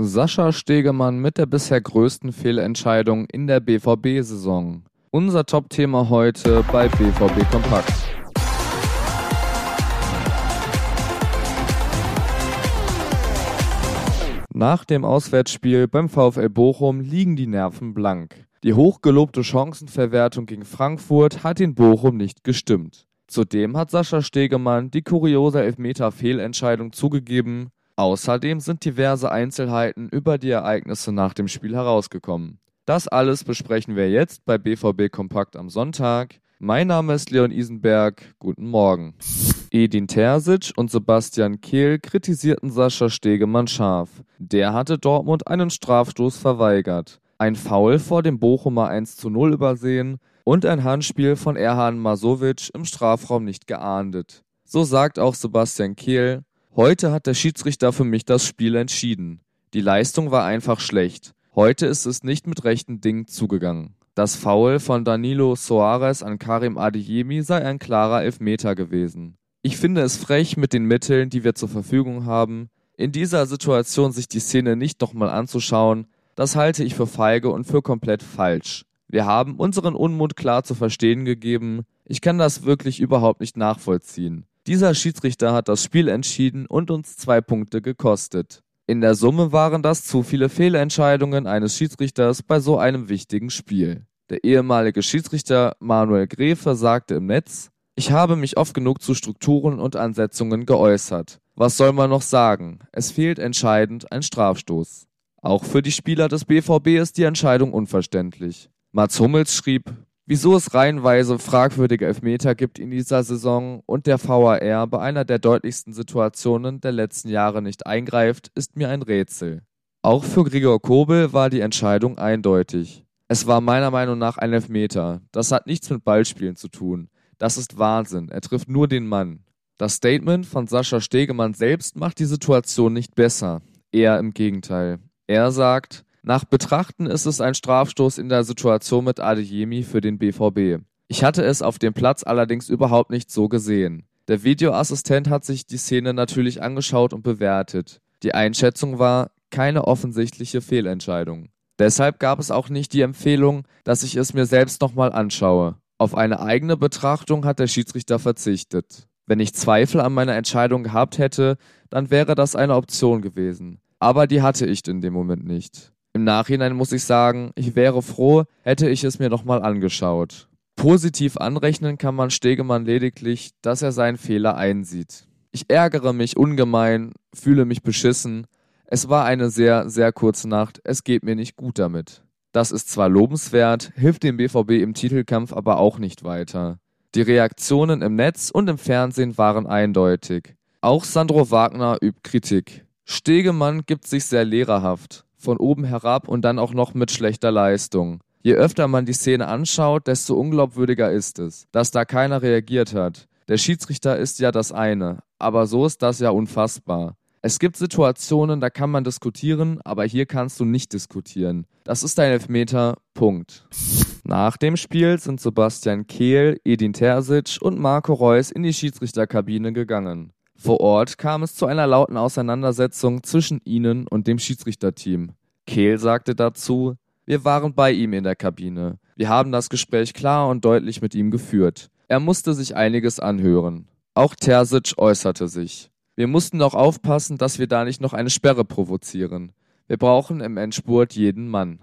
Sascha Stegemann mit der bisher größten Fehlentscheidung in der BVB-Saison. Unser Top-Thema heute bei BVB Kompakt. Nach dem Auswärtsspiel beim VfL Bochum liegen die Nerven blank. Die hochgelobte Chancenverwertung gegen Frankfurt hat in Bochum nicht gestimmt. Zudem hat Sascha Stegemann die kuriose Elfmeter-Fehlentscheidung zugegeben. Außerdem sind diverse Einzelheiten über die Ereignisse nach dem Spiel herausgekommen. Das alles besprechen wir jetzt bei BVB Kompakt am Sonntag. Mein Name ist Leon Isenberg. Guten Morgen. Edin Terzic und Sebastian Kehl kritisierten Sascha Stegemann scharf. Der hatte Dortmund einen Strafstoß verweigert ein Foul vor dem Bochumer 1 zu 0 übersehen und ein Handspiel von Erhan Masovic im Strafraum nicht geahndet. So sagt auch Sebastian Kehl, heute hat der Schiedsrichter für mich das Spiel entschieden. Die Leistung war einfach schlecht. Heute ist es nicht mit rechten Dingen zugegangen. Das Foul von Danilo Soares an Karim Adeyemi sei ein klarer Elfmeter gewesen. Ich finde es frech, mit den Mitteln, die wir zur Verfügung haben, in dieser Situation sich die Szene nicht nochmal anzuschauen, das halte ich für feige und für komplett falsch. Wir haben unseren Unmut klar zu verstehen gegeben. Ich kann das wirklich überhaupt nicht nachvollziehen. Dieser Schiedsrichter hat das Spiel entschieden und uns zwei Punkte gekostet. In der Summe waren das zu viele Fehlentscheidungen eines Schiedsrichters bei so einem wichtigen Spiel. Der ehemalige Schiedsrichter Manuel Gräfe sagte im Netz, ich habe mich oft genug zu Strukturen und Ansetzungen geäußert. Was soll man noch sagen? Es fehlt entscheidend ein Strafstoß. Auch für die Spieler des BVB ist die Entscheidung unverständlich. Mats Hummels schrieb, wieso es reihenweise fragwürdige Elfmeter gibt in dieser Saison und der VAR bei einer der deutlichsten Situationen der letzten Jahre nicht eingreift, ist mir ein Rätsel. Auch für Gregor Kobel war die Entscheidung eindeutig. Es war meiner Meinung nach ein Elfmeter. Das hat nichts mit Ballspielen zu tun. Das ist Wahnsinn. Er trifft nur den Mann. Das Statement von Sascha Stegemann selbst macht die Situation nicht besser. Eher im Gegenteil. Er sagt, nach Betrachten ist es ein Strafstoß in der Situation mit Adeyemi für den BVB. Ich hatte es auf dem Platz allerdings überhaupt nicht so gesehen. Der Videoassistent hat sich die Szene natürlich angeschaut und bewertet. Die Einschätzung war keine offensichtliche Fehlentscheidung. Deshalb gab es auch nicht die Empfehlung, dass ich es mir selbst nochmal anschaue. Auf eine eigene Betrachtung hat der Schiedsrichter verzichtet. Wenn ich Zweifel an meiner Entscheidung gehabt hätte, dann wäre das eine Option gewesen aber die hatte ich in dem Moment nicht. Im Nachhinein muss ich sagen, ich wäre froh, hätte ich es mir nochmal angeschaut. Positiv anrechnen kann man Stegemann lediglich, dass er seinen Fehler einsieht. Ich ärgere mich ungemein, fühle mich beschissen. Es war eine sehr, sehr kurze Nacht, es geht mir nicht gut damit. Das ist zwar lobenswert, hilft dem BVB im Titelkampf aber auch nicht weiter. Die Reaktionen im Netz und im Fernsehen waren eindeutig. Auch Sandro Wagner übt Kritik. Stegemann gibt sich sehr lehrerhaft, von oben herab und dann auch noch mit schlechter Leistung. Je öfter man die Szene anschaut, desto unglaubwürdiger ist es, dass da keiner reagiert hat. Der Schiedsrichter ist ja das eine, aber so ist das ja unfassbar. Es gibt Situationen, da kann man diskutieren, aber hier kannst du nicht diskutieren. Das ist ein Elfmeter, Punkt. Nach dem Spiel sind Sebastian Kehl, Edin Terzic und Marco Reus in die Schiedsrichterkabine gegangen. Vor Ort kam es zu einer lauten Auseinandersetzung zwischen ihnen und dem Schiedsrichterteam. Kehl sagte dazu, wir waren bei ihm in der Kabine. Wir haben das Gespräch klar und deutlich mit ihm geführt. Er musste sich einiges anhören. Auch Terzic äußerte sich. Wir mussten auch aufpassen, dass wir da nicht noch eine Sperre provozieren. Wir brauchen im Endspurt jeden Mann.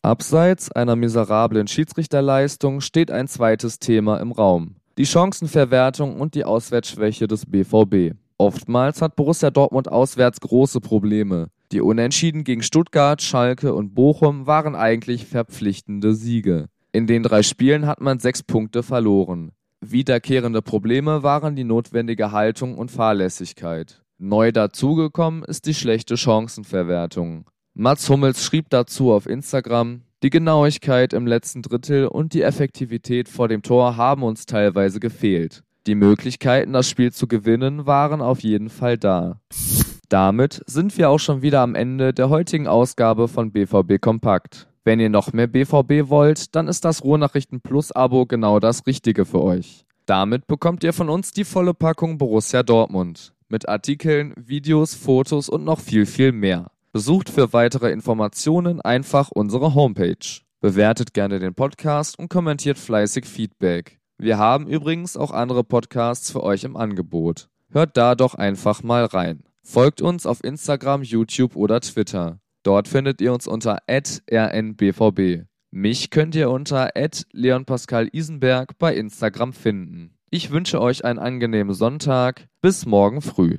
Abseits einer miserablen Schiedsrichterleistung steht ein zweites Thema im Raum die Chancenverwertung und die Auswärtsschwäche des BVB. Oftmals hat Borussia Dortmund auswärts große Probleme. Die Unentschieden gegen Stuttgart, Schalke und Bochum waren eigentlich verpflichtende Siege. In den drei Spielen hat man sechs Punkte verloren. Wiederkehrende Probleme waren die notwendige Haltung und Fahrlässigkeit. Neu dazugekommen ist die schlechte Chancenverwertung. Mats Hummels schrieb dazu auf Instagram, die Genauigkeit im letzten Drittel und die Effektivität vor dem Tor haben uns teilweise gefehlt. Die Möglichkeiten, das Spiel zu gewinnen, waren auf jeden Fall da. Damit sind wir auch schon wieder am Ende der heutigen Ausgabe von BVB Kompakt. Wenn ihr noch mehr BVB wollt, dann ist das Ruhrnachrichten Plus Abo genau das Richtige für euch. Damit bekommt ihr von uns die volle Packung Borussia Dortmund. Mit Artikeln, Videos, Fotos und noch viel, viel mehr. Besucht für weitere Informationen einfach unsere Homepage. Bewertet gerne den Podcast und kommentiert fleißig Feedback. Wir haben übrigens auch andere Podcasts für euch im Angebot. Hört da doch einfach mal rein. Folgt uns auf Instagram, YouTube oder Twitter. Dort findet ihr uns unter rnbvb. Mich könnt ihr unter Leon Pascal Isenberg bei Instagram finden. Ich wünsche euch einen angenehmen Sonntag. Bis morgen früh.